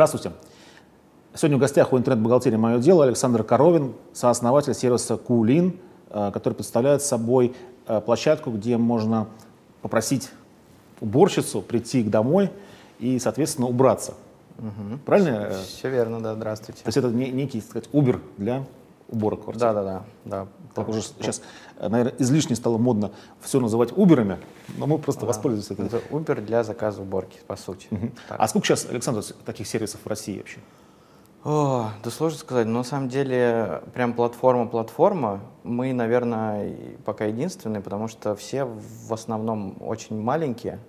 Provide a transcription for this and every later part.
Здравствуйте. Сегодня в гостях у интернет-бухгалтерии «Мое дело» Александр Коровин, сооснователь сервиса Кулин, э, который представляет собой э, площадку, где можно попросить уборщицу прийти к домой и, соответственно, убраться. Угу. Правильно? Все верно, да, здравствуйте. То есть это некий, так сказать, Uber для уборок квартиры. Да, да, да. да. Так уже сейчас, наверное, излишне стало модно все называть Уберами, но мы просто да. воспользуемся этим. Это Uber для заказа уборки, по сути. Угу. А сколько сейчас, Александр, таких сервисов в России вообще? О, да сложно сказать, но на самом деле прям платформа-платформа, мы, наверное, пока единственные, потому что все в основном очень маленькие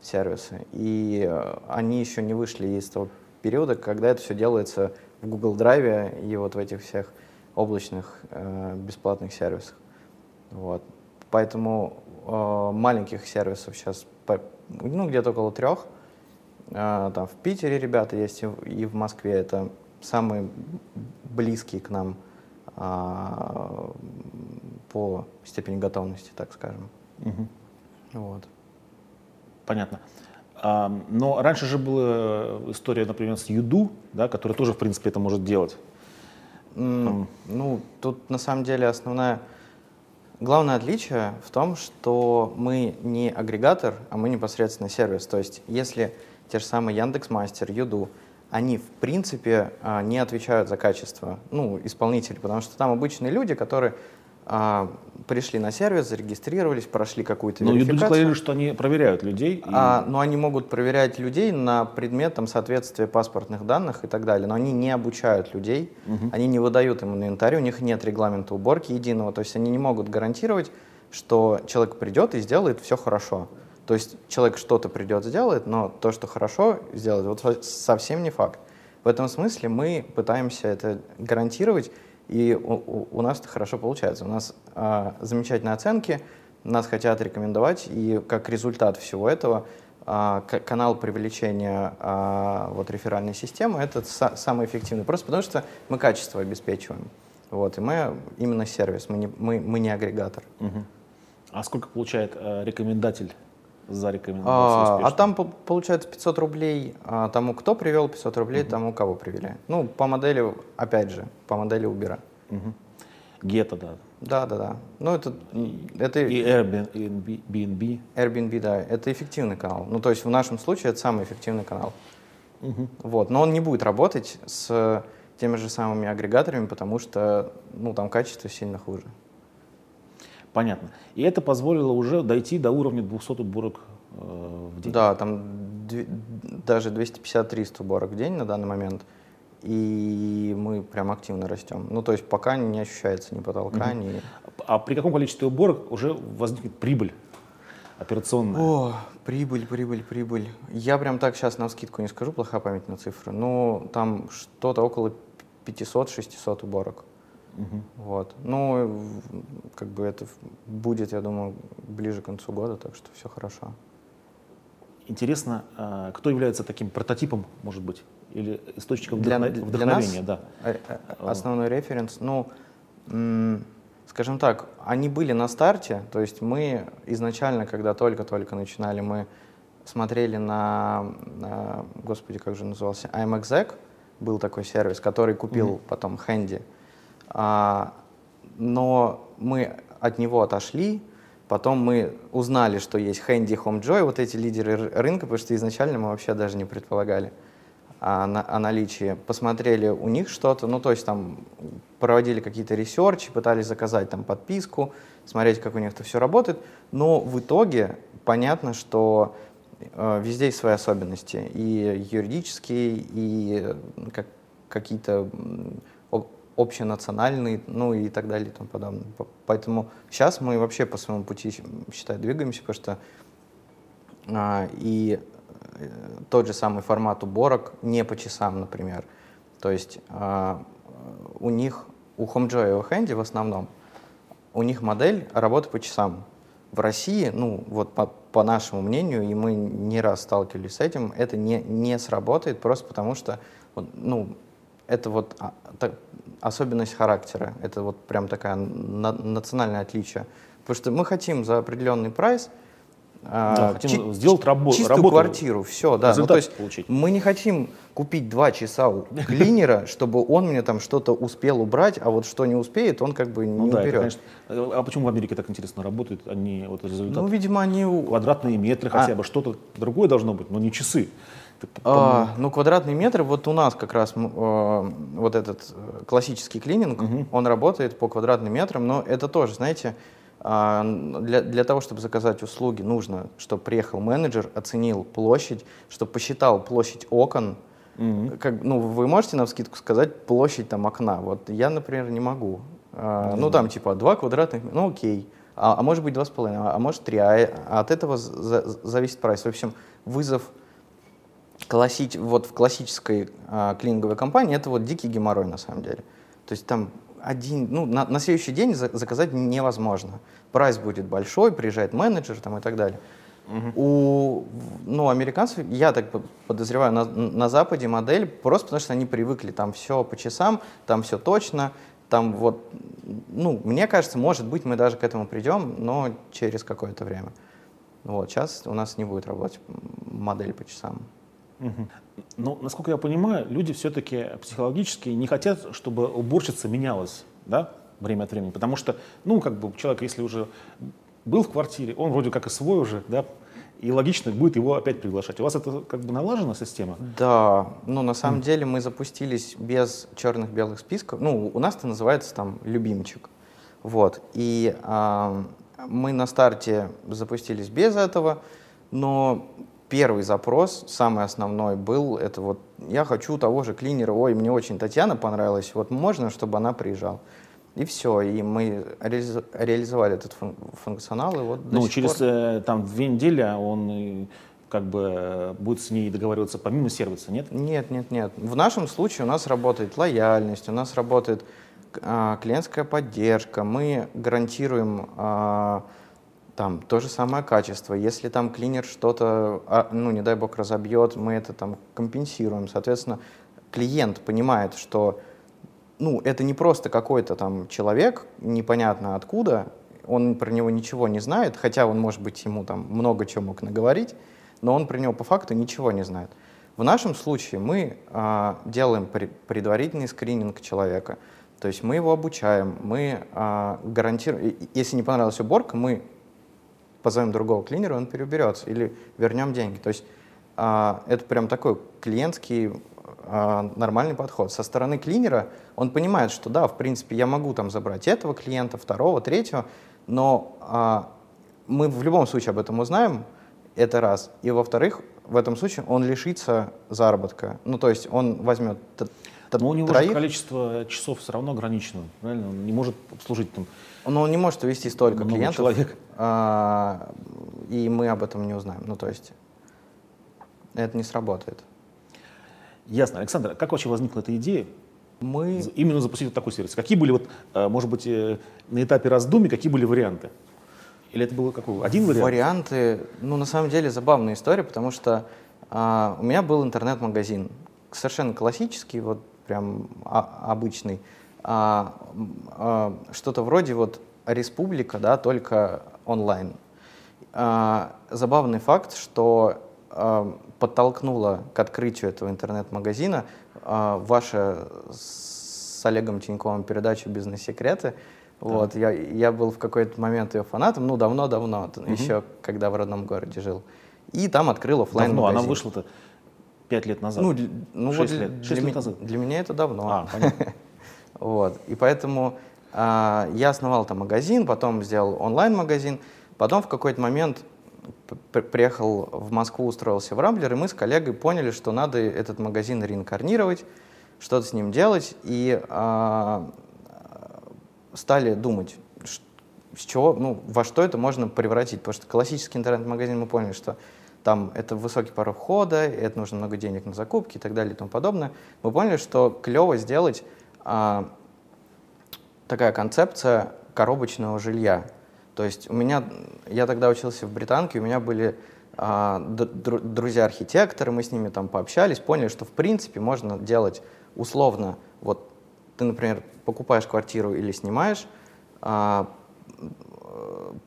сервисы, и э, они еще не вышли из того периода, когда это все делается в Google Drive и вот в этих всех облачных э, бесплатных сервисах. Вот. Поэтому э, маленьких сервисов сейчас ну, где-то около трех. Э, там в Питере ребята есть и в Москве. Это самые близкие к нам э, по степени готовности, так скажем. Угу. Вот. Понятно. А, но раньше же была история, например, с Юду, да, который тоже, в принципе, это может делать. Mm, ну, тут на самом деле основная, главное отличие в том, что мы не агрегатор, а мы непосредственно сервис. То есть, если те же самые Яндекс.Мастер, Юду, они в принципе а, не отвечают за качество, ну, исполнители, потому что там обычные люди, которые а, пришли на сервис, зарегистрировались, прошли какую-то но верификацию. Но декларировали, что они проверяют людей. И... А, но они могут проверять людей на предмет там, соответствия паспортных данных и так далее. Но они не обучают людей, угу. они не выдают им инвентарь, у них нет регламента уборки единого. То есть они не могут гарантировать, что человек придет и сделает все хорошо. То есть человек что-то придет сделает, но то, что хорошо сделает, вот совсем не факт. В этом смысле мы пытаемся это гарантировать и у, у нас это хорошо получается. У нас а, замечательные оценки, нас хотят рекомендовать, и как результат всего этого а, канал привлечения а, вот, реферальной системы — это са самый эффективный, просто потому что мы качество обеспечиваем. Вот, и мы именно сервис, мы не, мы, мы не агрегатор. Угу. А сколько получает э, рекомендатель за рекомендацию а, а там получается 500 рублей а, тому, кто привел, 500 рублей угу. тому, кого привели. Ну, по модели, опять же, по модели Uber. Угу. Гетто, да. Да, да, да. Ну, это, это... И Airbnb. Airbnb, да. Это эффективный канал. Ну, то есть в нашем случае это самый эффективный канал. Угу. Вот. Но он не будет работать с теми же самыми агрегаторами, потому что ну, там качество сильно хуже. Понятно. И это позволило уже дойти до уровня 200 уборок э, в день? Да, там даже 250-300 уборок в день на данный момент. И мы прям активно растем. Ну, то есть пока не ощущается ни потолка, угу. ни... А при каком количестве уборок уже возникнет прибыль операционная? О, прибыль, прибыль, прибыль. Я прям так сейчас на скидку не скажу, плохая память на цифры. Но там что-то около 500-600 уборок. Угу. Вот. Ну, как бы это будет, я думаю, ближе к концу года, так что все хорошо. Интересно, а, кто является таким прототипом, может быть, или источником для, вдохновения? Для нас да. Э, э, основной референс, ну, скажем так, они были на старте, то есть мы изначально, когда только-только начинали, мы смотрели на, на, господи, как же назывался, IMXEC, был такой сервис, который купил mm-hmm. потом Handy. А, но мы от него отошли, потом мы узнали, что есть Handy HomeJoy, вот эти лидеры рынка, потому что изначально мы вообще даже не предполагали о, о наличии. Посмотрели у них что-то, ну то есть там проводили какие-то ресерчи, пытались заказать там подписку, смотреть, как у них это все работает, но в итоге понятно, что э, везде есть свои особенности, и юридические, и э, как, какие-то общенациональный, ну и так далее и тому подобное. Поэтому сейчас мы вообще по своему пути, считаю, двигаемся, потому что а, и э, тот же самый формат уборок не по часам, например. То есть а, у них, у HomeJoy и у Handy в основном, у них модель работы по часам. В России, ну вот по, по нашему мнению, и мы не раз сталкивались с этим, это не, не сработает просто потому что ну, это вот а, так, особенность характера. Это вот прям такая на, национальное отличие. Потому что мы хотим за определенный прайс да, хотим сделать рабо- чистую работу, квартиру, все, да. Ну, то есть получить. мы не хотим купить два часа у клинера, чтобы он мне там что-то успел убрать, а вот что не успеет, он как бы не ну, да, уберет. Это, конечно. А почему в Америке так интересно работают? Они вот результат. Ну, видимо, они квадратные метры а... хотя бы, что-то другое должно быть, но не часы. А, ну, квадратные метры, вот у нас как раз э, вот этот э, классический клининг, угу. он работает по квадратным метрам, но это тоже, знаете, а, для, для того, чтобы заказать услуги, нужно, чтобы приехал менеджер, оценил площадь, чтобы посчитал площадь окон. Mm-hmm. Как, ну, вы можете на скидку сказать площадь там окна? Вот я, например, не могу. Mm-hmm. Ну, там типа 2 квадратных, ну окей. А, а может быть 2,5, а, а может 3. А, а от этого за, зависит прайс. В общем, вызов классич, вот в классической а, клининговой компании это вот дикий геморрой на самом деле. То есть там один, ну, на, на следующий день за, заказать невозможно. Прайс будет большой, приезжает менеджер там, и так далее. Угу. У ну, американцев, я так подозреваю, на, на Западе модель просто потому, что они привыкли, там все по часам, там все точно, там вот, ну, мне кажется, может быть, мы даже к этому придем, но через какое-то время. Вот, сейчас у нас не будет работать модель по часам. Угу. Но, насколько я понимаю, люди все-таки психологически не хотят, чтобы уборщица менялась, да, время от времени. Потому что, ну, как бы человек, если уже был в квартире, он вроде как и свой уже, да, и логично будет его опять приглашать. У вас это как бы налажена система? Да, ну на самом mm. деле мы запустились без черных белых списков. Ну, у нас это называется там любимчик. Вот. И э, мы на старте запустились без этого, но первый запрос, самый основной был, это вот я хочу того же клинера, ой, мне очень Татьяна понравилась, вот можно, чтобы она приезжала. И все, и мы реализовали этот функционал. И вот ну, через пор... э, там две недели он как бы э, будет с ней договариваться помимо сервиса, нет? Нет, нет, нет. В нашем случае у нас работает лояльность, у нас работает э, клиентская поддержка, мы гарантируем э, там то же самое качество. Если там клинер что-то, а, ну, не дай бог, разобьет, мы это там компенсируем. Соответственно, клиент понимает, что ну, это не просто какой-то там человек, непонятно откуда, он про него ничего не знает, хотя он, может быть, ему там много чего мог наговорить, но он про него по факту ничего не знает. В нашем случае мы э, делаем предварительный скрининг человека, то есть мы его обучаем, мы э, гарантируем, если не понравилась уборка, мы позовем другого клинера, он переуберется, или вернем деньги. То есть а, это прям такой клиентский а, нормальный подход. Со стороны клинера он понимает, что да, в принципе, я могу там забрать этого клиента, второго, третьего, но а, мы в любом случае об этом узнаем, это раз. И во-вторых, в этом случае он лишится заработка. Ну, то есть он возьмет но у него троих. же количество часов все равно ограничено, правильно? Он не может обслужить там но он не может увести столько Много клиентов, человек. А, и мы об этом не узнаем. Ну, то есть это не сработает. Ясно. Александр, как вообще возникла эта идея? Мы... Именно запустить вот такой сервис. Какие были, вот, а, может быть, э, на этапе раздумий, какие были варианты? Или это был какой? Один вариант? Варианты, ну, на самом деле, забавная история, потому что а, у меня был интернет-магазин, совершенно классический, вот прям а, обычный, а, а, что-то вроде вот республика, да, только онлайн. А, забавный факт, что а, подтолкнуло к открытию этого интернет-магазина а, ваша с Олегом Тиньковым передача «Бизнес-секреты». Да. Вот, я, я был в какой-то момент ее фанатом, ну, давно-давно, угу. еще когда в родном городе жил. И там открыл офлайн Давно, она вышла-то пять лет назад. Ну, ну 6 вот лет, 6 для, лет назад. Для меня это давно. А, понятно. Вот. И поэтому а, я основал там магазин, потом сделал онлайн-магазин, потом в какой-то момент приехал в Москву, устроился в Рамблер, и мы с коллегой поняли, что надо этот магазин реинкарнировать, что-то с ним делать, и а, стали думать, с чего, ну, во что это можно превратить, потому что классический интернет-магазин мы поняли, что там это высокий порог входа, это нужно много денег на закупки и так далее и тому подобное. Мы поняли, что клево сделать а, такая концепция коробочного жилья. То есть у меня, я тогда учился в Британке, у меня были а, друзья-архитекторы, мы с ними там пообщались, поняли, что в принципе можно делать условно, вот ты, например, покупаешь квартиру или снимаешь, а,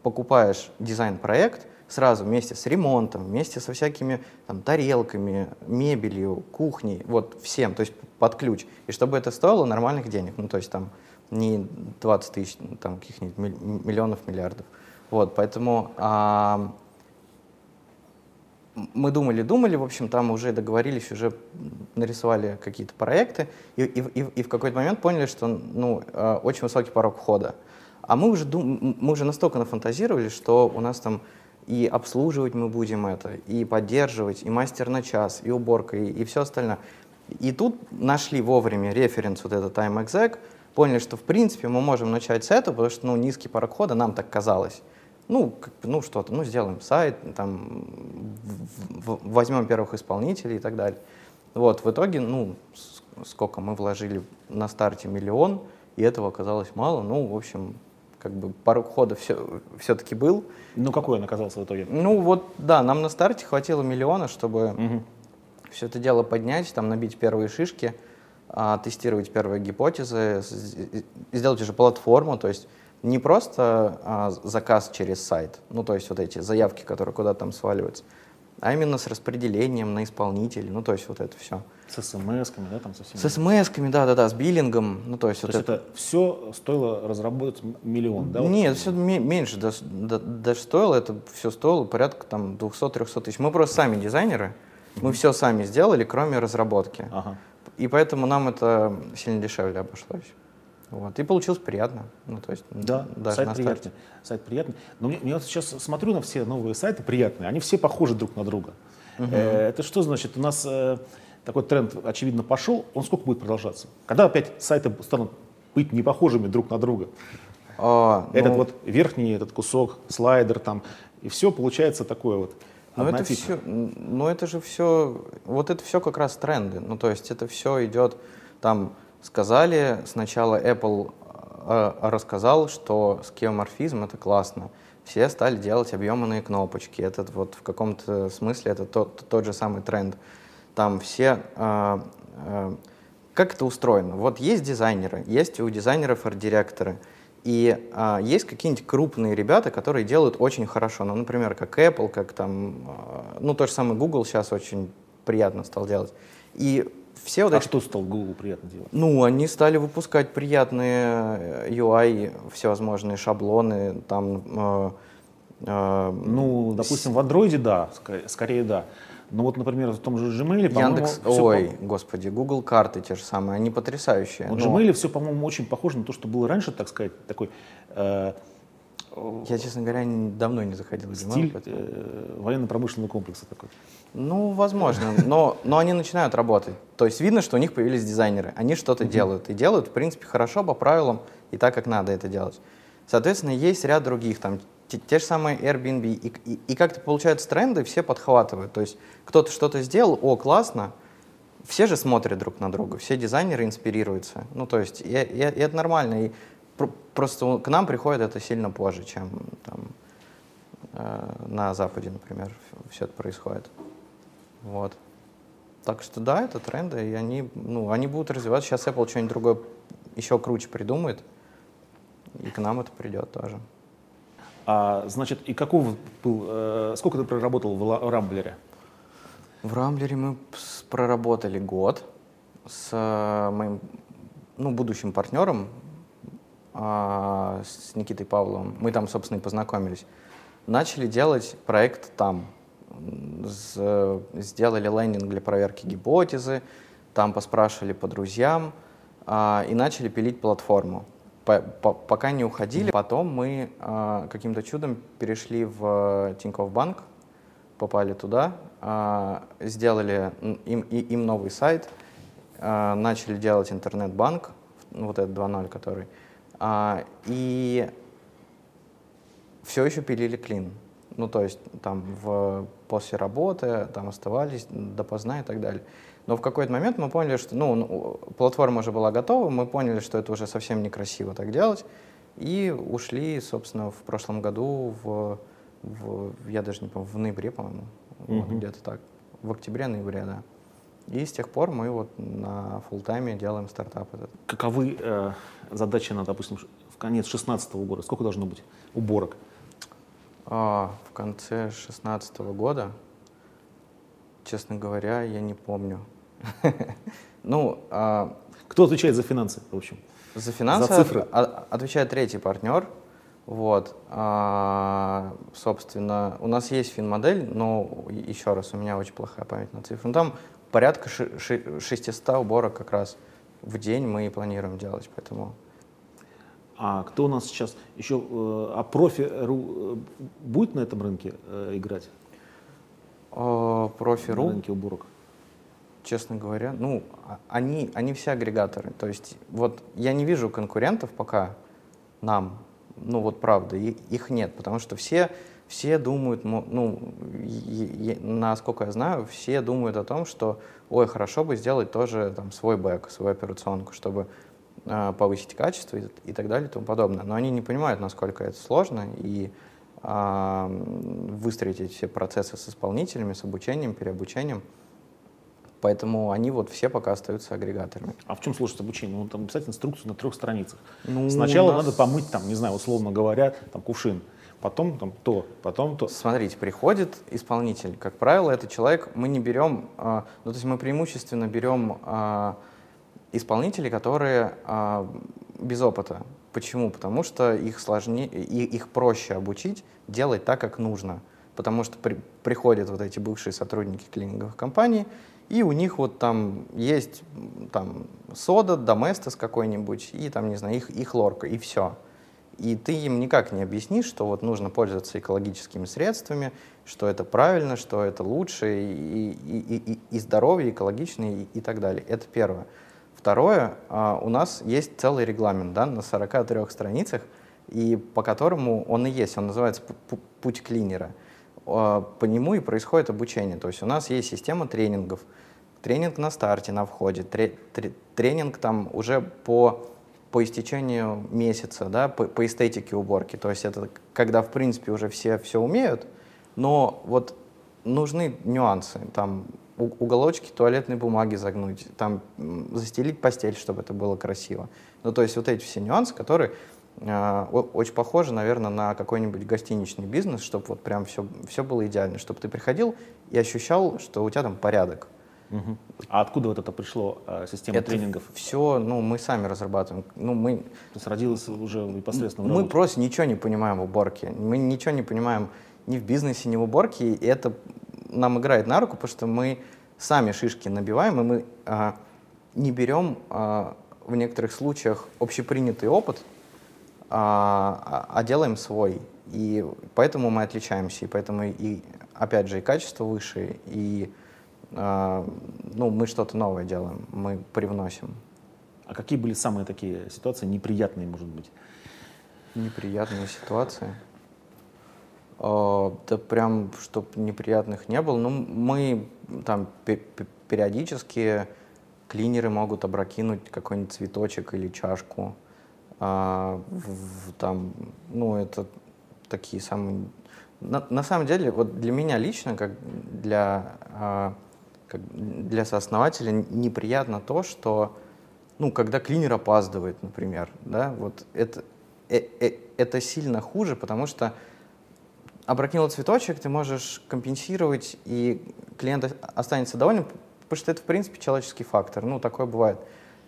покупаешь дизайн-проект, сразу вместе с ремонтом, вместе со всякими там, тарелками, мебелью, кухней, вот всем, то есть под ключ. И чтобы это стоило нормальных денег, ну то есть там не 20 тысяч, там каких-нибудь миллионов, миллиардов. Вот, поэтому а, мы думали, думали, в общем, там уже договорились, уже нарисовали какие-то проекты, и, и, и, и в какой-то момент поняли, что ну, э, очень высокий порог входа. А мы уже, дум, мы уже настолько нафантазировали, что у нас там и обслуживать мы будем это, и поддерживать, и мастер на час, и уборка, и, и все остальное. И тут нашли вовремя референс вот этот Time Exec, поняли, что в принципе мы можем начать с этого, потому что ну, низкий порог входа нам так казалось ну, как, ну что-то, ну сделаем сайт, там, возьмем первых исполнителей и так далее. Вот, в итоге, ну, сколько мы вложили на старте миллион, и этого оказалось мало, ну, в общем, как бы порог хода все, все-таки был. Ну, какой он оказался в итоге? Ну, вот, да, нам на старте хватило миллиона, чтобы угу. все это дело поднять, там, набить первые шишки, а, тестировать первые гипотезы, сделать уже платформу, то есть не просто а, заказ через сайт, ну то есть вот эти заявки, которые куда-то там сваливаются, а именно с распределением на исполнителей, ну то есть вот это все. С смс-ками, да, там со всеми? С смс-ками, да-да-да, с биллингом, ну то есть то вот есть это... это все стоило разработать миллион, да? Нет, вот? все меньше даже, даже стоило, это все стоило порядка там 200-300 тысяч. Мы просто сами дизайнеры, мы все сами сделали, кроме разработки. Ага. И поэтому нам это сильно дешевле обошлось. Вот. И получилось приятно. Ну, то есть, да, даже сайт приятный. Сайт приятный. Но мне, я сейчас смотрю на все новые сайты приятные, они все похожи друг на друга. Угу. Э, это что значит? У нас э, такой тренд, очевидно, пошел. Он сколько будет продолжаться? Когда опять сайты станут быть не похожими друг на друга? А, этот ну, вот верхний этот кусок, слайдер там, и все получается такое вот. Но это все, но это же все, вот это все как раз тренды. Ну то есть это все идет там сказали, сначала Apple э, рассказал, что скеоморфизм — это классно. Все стали делать объемные кнопочки. Это вот в каком-то смысле это тот, тот же самый тренд. Там все... Э, э, как это устроено? Вот есть дизайнеры, есть у дизайнеров арт-директоры, и э, есть какие-нибудь крупные ребята, которые делают очень хорошо. Ну, например, как Apple, как там... Э, ну, то же самое Google сейчас очень приятно стал делать. И все вот а эти... что стал Google приятно делать? Ну, они стали выпускать приятные UI, э, всевозможные шаблоны, там... Э, э, ну, допустим, в Android, да, скорее, скорее да. Ну вот, например, в том же Gmail, Яндекс, ой, по... господи, Google карты те же самые, они потрясающие. В но... Gmail все, по-моему, очень похоже на то, что было раньше, так сказать, такой э, я, честно говоря, давно не заходил в Стиль э, военно-промышленного комплекса такой. Ну, возможно, но, но они начинают работать. То есть видно, что у них появились дизайнеры, они что-то делают. И делают, в принципе, хорошо, по правилам, и так, как надо это делать. Соответственно, есть ряд других, там, те, те же самые Airbnb. И, и, и как-то получаются тренды, все подхватывают. То есть кто-то что-то сделал, о, классно, все же смотрят друг на друга, все дизайнеры инспирируются. Ну, то есть, и, и, и это нормально. И Просто к нам приходит это сильно позже, чем там, э, на Западе, например, все это происходит. Вот. Так что да, это тренды, и они, ну, они будут развиваться. Сейчас Apple что-нибудь другое еще круче придумает, и к нам это придет тоже. А, значит, и каков был, э, сколько ты проработал в, Рамблере? В Рамблере мы проработали год с э, моим ну, будущим партнером, с Никитой Павловым, мы там, собственно, и познакомились, начали делать проект там. Сделали лендинг для проверки гипотезы, там поспрашивали по друзьям а, и начали пилить платформу. пока не уходили, потом мы а, каким-то чудом перешли в Тинькофф Банк, попали туда, сделали им, им новый сайт, начали делать интернет-банк, вот этот 2.0, который, а, и все еще пилили клин. Ну, то есть там в, после работы там оставались допоздна и так далее. Но в какой-то момент мы поняли, что ну, платформа уже была готова, мы поняли, что это уже совсем некрасиво так делать, и ушли, собственно, в прошлом году в, в я даже не помню, в ноябре, по-моему, mm-hmm. вот, где-то так, в октябре-ноябре, да. И с тех пор мы вот на фултайме делаем стартап этот. Каковы э, задачи на, допустим, в конец 2016 года? Сколько должно быть уборок? А, в конце 2016 года, честно говоря, я не помню. Ну, а, Кто отвечает за финансы, в общем? За финансы За цифры. от- отвечает третий партнер. Вот. А, собственно, у нас есть финмодель, но еще раз, у меня очень плохая память на цифры. Ну, там порядка ши- ши- 600 уборок как раз в день мы и планируем делать, поэтому... А кто у нас сейчас еще, э, а профи будет на этом рынке э, играть? На Профи.ру, рынке уборок? честно говоря, ну, а- они, они все агрегаторы. То есть вот я не вижу конкурентов пока нам, ну вот правда, и- их нет, потому что все, все думают, ну, и- и- насколько я знаю, все думают о том, что, ой, хорошо бы сделать тоже там свой бэк, свою операционку, чтобы а, повысить качество и, и так далее и тому подобное. Но они не понимают, насколько это сложно, и а, выстроить эти все процессы с исполнителями, с обучением, переобучением. Поэтому они вот все пока остаются агрегаторами. А в чем сложность обучения? Ну, там писать инструкцию на трех страницах. Ну, Сначала нас- надо помыть, там, не знаю, условно говоря, там, кувшин. Потом там то, потом то. Смотрите, приходит исполнитель. Как правило, это человек, мы не берем, а, ну то есть мы преимущественно берем а, исполнителей, которые а, без опыта. Почему? Потому что их сложнее, и- их проще обучить делать так, как нужно. Потому что при- приходят вот эти бывшие сотрудники клининговых компаний, и у них вот там есть там сода, доместос какой-нибудь, и там, не знаю, их, их лорка, и все. И ты им никак не объяснишь, что вот нужно пользоваться экологическими средствами, что это правильно, что это лучше, и, и, и, и- здоровье, экологично, и, и так далее. Это первое. Второе, а, у нас есть целый регламент да, на 43 страницах, и по которому он и есть, он называется «Пу- пу- «Путь клинера». А, По нему и происходит обучение. То есть у нас есть система тренингов, тренинг на старте, на входе, тре- тре- тренинг там уже по, по истечению месяца, да, по, по эстетике уборки. То есть это когда, в принципе, уже все все умеют, но вот нужны нюансы. Там уголочки туалетной бумаги загнуть, там застелить постель, чтобы это было красиво. Ну, то есть вот эти все нюансы, которые а, очень похожи, наверное, на какой-нибудь гостиничный бизнес, чтобы вот прям все, все было идеально, чтобы ты приходил и ощущал, что у тебя там порядок. Мгм. А откуда вот это пришло, э, система Это тренингов? Все, ну, мы сами разрабатываем. Ну, мы, То есть родилась уже непосредственно мы работе? просто ничего не понимаем в уборке. Мы ничего не понимаем ни в бизнесе, ни в уборке. И это нам играет на руку, потому что мы сами шишки набиваем, и мы а, не берем а, в некоторых случаях общепринятый опыт, а, а- а делаем свой. И поэтому мы отличаемся, и поэтому и, опять же, и качество выше, и а, ну, мы что-то новое делаем, мы привносим. А какие были самые такие ситуации неприятные, может быть? Неприятные ситуации. А, Да прям, чтоб неприятных не было. Ну, мы там пе- пе- периодически клинеры могут опрокинуть какой-нибудь цветочек или чашку. А, в- в- там, ну, это такие самые... На, на самом деле, вот для меня лично, как для, а, как для сооснователя, неприятно то, что ну, когда клинер опаздывает, например, да, вот это, э- э- это сильно хуже, потому что опрокинул цветочек, ты можешь компенсировать, и клиент останется доволен, потому что это, в принципе, человеческий фактор, ну, такое бывает.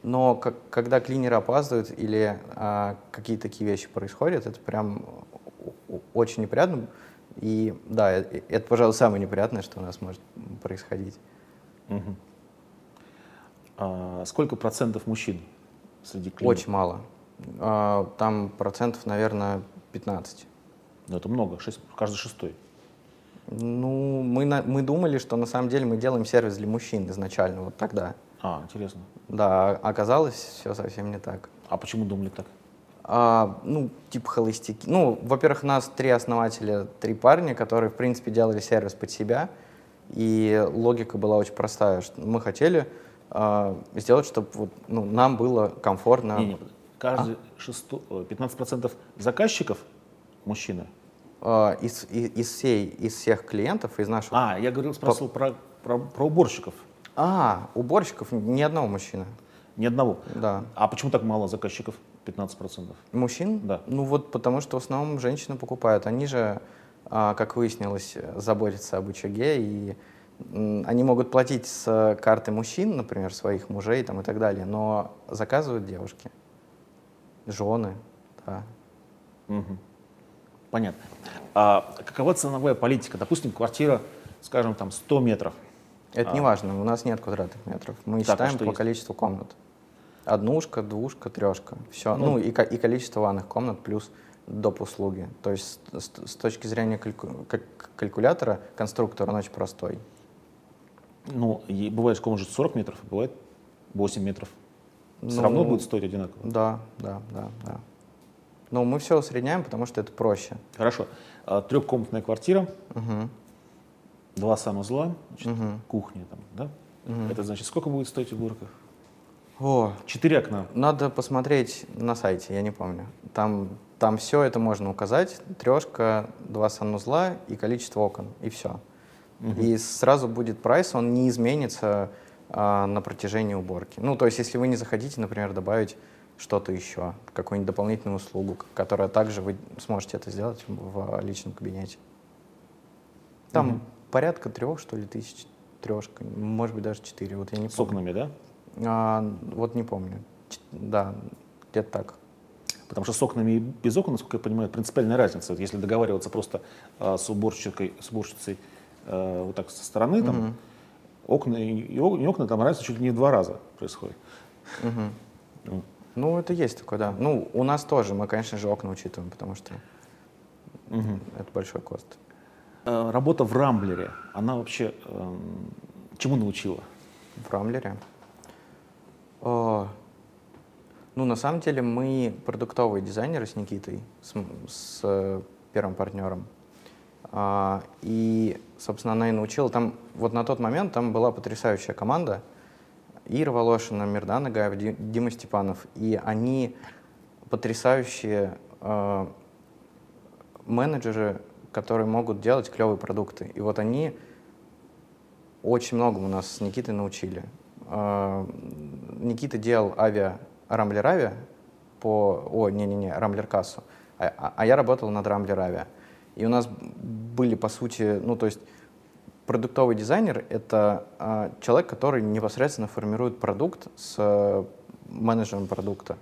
Но как- когда клинеры опаздывают или а, какие-то такие вещи происходят, это прям очень неприятно. И да, э- это, пожалуй, самое неприятное, что у нас может происходить. Мгм. А сколько процентов мужчин среди клиентов? Очень мало. А, Там процентов, наверное, 15. Ну, это много, шесть- каждый шестой. Ну, мы, на- мы думали, что на самом деле мы делаем сервис для мужчин изначально, вот тогда. А, интересно. Да, а оказалось все совсем не так. А почему думали так? А, ну, типа холостяки. Ну, во-первых, нас три основателя, три парня, которые, в принципе, делали сервис под себя. И логика была очень простая. Что мы хотели а, сделать, чтобы вот, ну, нам было комфортно. Не, не, каждый шестой, ой, 15% заказчиков мужчины. А, из, из, всей, из всех клиентов, из нашего А, я говорил, спросил про, про, про уборщиков. А, уборщиков ни одного мужчины. Ни одного. Да. А почему так мало заказчиков? 15%. Мужчин? Да. Ну вот потому что в основном женщины покупают. Они же а, как выяснилось, заботятся об очаге, и они могут платить с карты мужчин, например, своих мужей там, и так далее, но заказывают девушки, жены, да. Угу. Понятно. А какова ценовая политика? Допустим, квартира, скажем, там 100 метров. Это а. не важно, у нас нет квадратных метров. Мы так, а считаем по есть? количеству комнат. Однушка, двушка, трешка. Все. Ну, ну и, и количество ванных комнат плюс доп. услуги. То есть с, с точки зрения кальку, калькулятора конструктор он очень простой. Ну, и бывает, что может 40 метров, а бывает 8 метров. Все ну, равно будет стоить одинаково. Да, да, да, да. Но мы все усредняем, потому что это проще. Хорошо. А, трехкомнатная квартира, угу. два санузла, значит, угу. кухня там, да? Угу. Это значит, сколько будет стоить уборка? О, четыре окна. Надо посмотреть на сайте, я не помню. Там, там все это можно указать. Трешка, два санузла и количество окон, и все. Угу. И сразу будет прайс, он не изменится а, на протяжении уборки. Ну, то есть, если вы не захотите, например, добавить что-то еще, какую-нибудь дополнительную услугу, которая также вы сможете это сделать в личном кабинете. Там угу. порядка трех, что ли, тысяч, трешка, может быть, даже четыре, вот я не С помню. окнами, да? А, вот не помню. Ч да, где-то так. Потому что с окнами и без окон, насколько я понимаю, принципиальная разница. Вот если договариваться просто э, с, уборщицей, с уборщицей э, вот так со стороны, там, угу. окна и, и окна, там разница чуть ли не в два раза происходит. Угу. Ну, это есть такое, да. Ну, у нас тоже, мы, конечно же, окна учитываем, потому что угу. это большой кост. Э, работа в Рамблере, она вообще э, чему научила? В Рамблере? О, ну, на самом деле, мы продуктовые дизайнеры с Никитой, с, с э, первым партнером. А, и, собственно, она и научила. Там, вот на тот момент там была потрясающая команда — Ира Волошина, Мирдан Нагаев, Дима Степанов. И они потрясающие э, менеджеры, которые могут делать клевые продукты. И вот они очень многому нас с Никитой научили. Э, Никита делал авиа, Рамблер Авиа по... О, не-не-не, Рамблер Кассу. А, а, а я работал над Рамблер Авиа. И у нас были, по сути, ну, то есть продуктовый дизайнер — это э, человек, который непосредственно формирует продукт с э, менеджером продукта.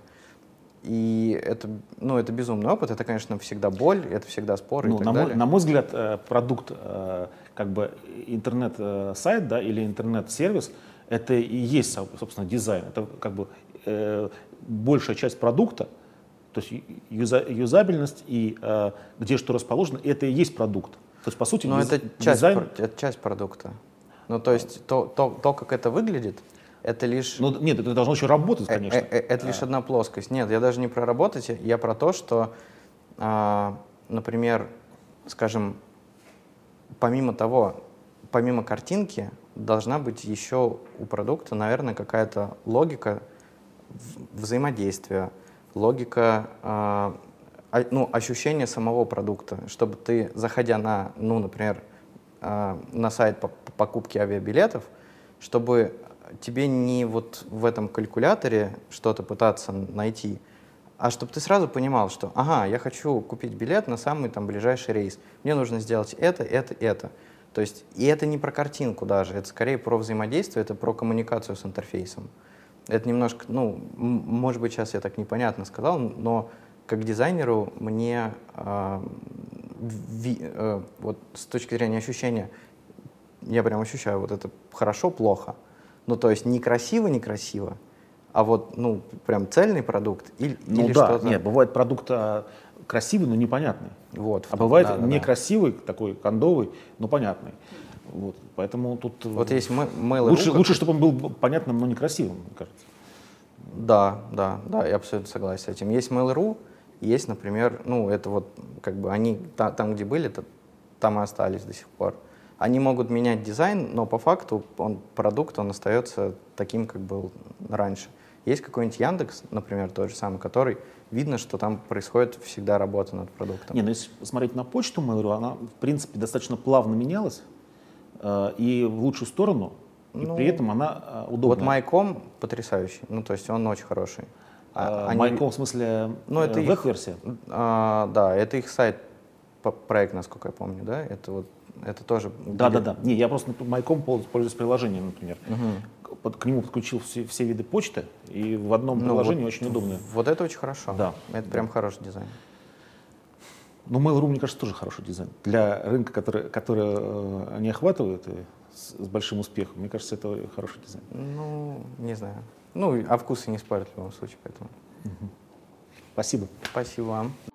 И это, ну, это безумный опыт, это, конечно, всегда боль, это всегда споры ну, и так на далее. Мой, на мой взгляд, э, продукт, э, как бы интернет-сайт да, или интернет-сервис, это и есть, собственно, дизайн. Это как бы э, большая часть продукта, то есть юза, юзабельность и э, где что расположено, это и есть продукт. То есть, по сути, Но это часть, дизайн... это часть продукта. Ну, то есть, то, то, то, как это выглядит, это лишь... Ну, нет, это должно еще работать, э, конечно. Это, это лишь одна плоскость. Нет, я даже не про работать, я про то, что, а, например, скажем, помимо того, помимо картинки, должна быть еще у продукта, наверное, какая-то логика взаимодействия, логика а, ну, ощущение самого продукта, чтобы ты, заходя на, ну, например, а, на сайт по покупке авиабилетов, чтобы тебе не вот в этом калькуляторе что-то пытаться найти, а чтобы ты сразу понимал, что, ага, я хочу купить билет на самый там ближайший рейс, мне нужно сделать это, это, это. То есть, и это не про картинку даже, это скорее про взаимодействие, это про коммуникацию с интерфейсом. Это немножко, ну, может быть, сейчас я так непонятно сказал, но как дизайнеру мне э, ви, э, вот с точки зрения ощущения, я прям ощущаю вот это хорошо, плохо. Ну, то есть не красиво, не красиво, а вот, ну, прям цельный продукт или, ну, или да, что-то... нет, бывает продукт а, красивый, но непонятный. Вот. А бывает да, некрасивый, да. такой кондовый, но понятный. Вот, поэтому тут... Вот есть Mail.ru... Лучше, лучше, чтобы он был понятным, но некрасивым, мне кажется. Да, да, да, я абсолютно согласен с этим. Есть Mail.ru, есть, например, ну, это вот, как бы они та, там, где были, то, там и остались до сих пор. Они могут менять дизайн, но по факту он, продукт, он остается таким, как был раньше. Есть какой-нибудь Яндекс, например, тот же самый, который видно, что там происходит всегда работа над продуктом. Не, ну если смотреть на почту Mail.ru, она, в принципе, достаточно плавно менялась э, и в лучшую сторону, и ну, при этом она э, удобная. Вот Майком потрясающий, ну то есть он очень хороший. А, а они... Майком, в смысле, ну, это веб-версия? А, да, это их сайт проект, насколько я помню, да? Это вот это тоже. Да, да, да. Не, я просто майком пользуюсь приложением, например. Угу. Под, к нему подключил все, все виды почты, и в одном ну, приложении вот, очень удобно. Вот это очень хорошо. Да. Это да. прям хороший дизайн. Ну, Mail.ru, мне кажется, тоже хороший дизайн. Для рынка, который, который э, они охватывают и с, с большим успехом, мне кажется, это хороший дизайн. Ну, не знаю. Ну, а вкусы не спорят в любом случае, поэтому. Спасибо. Спасибо вам.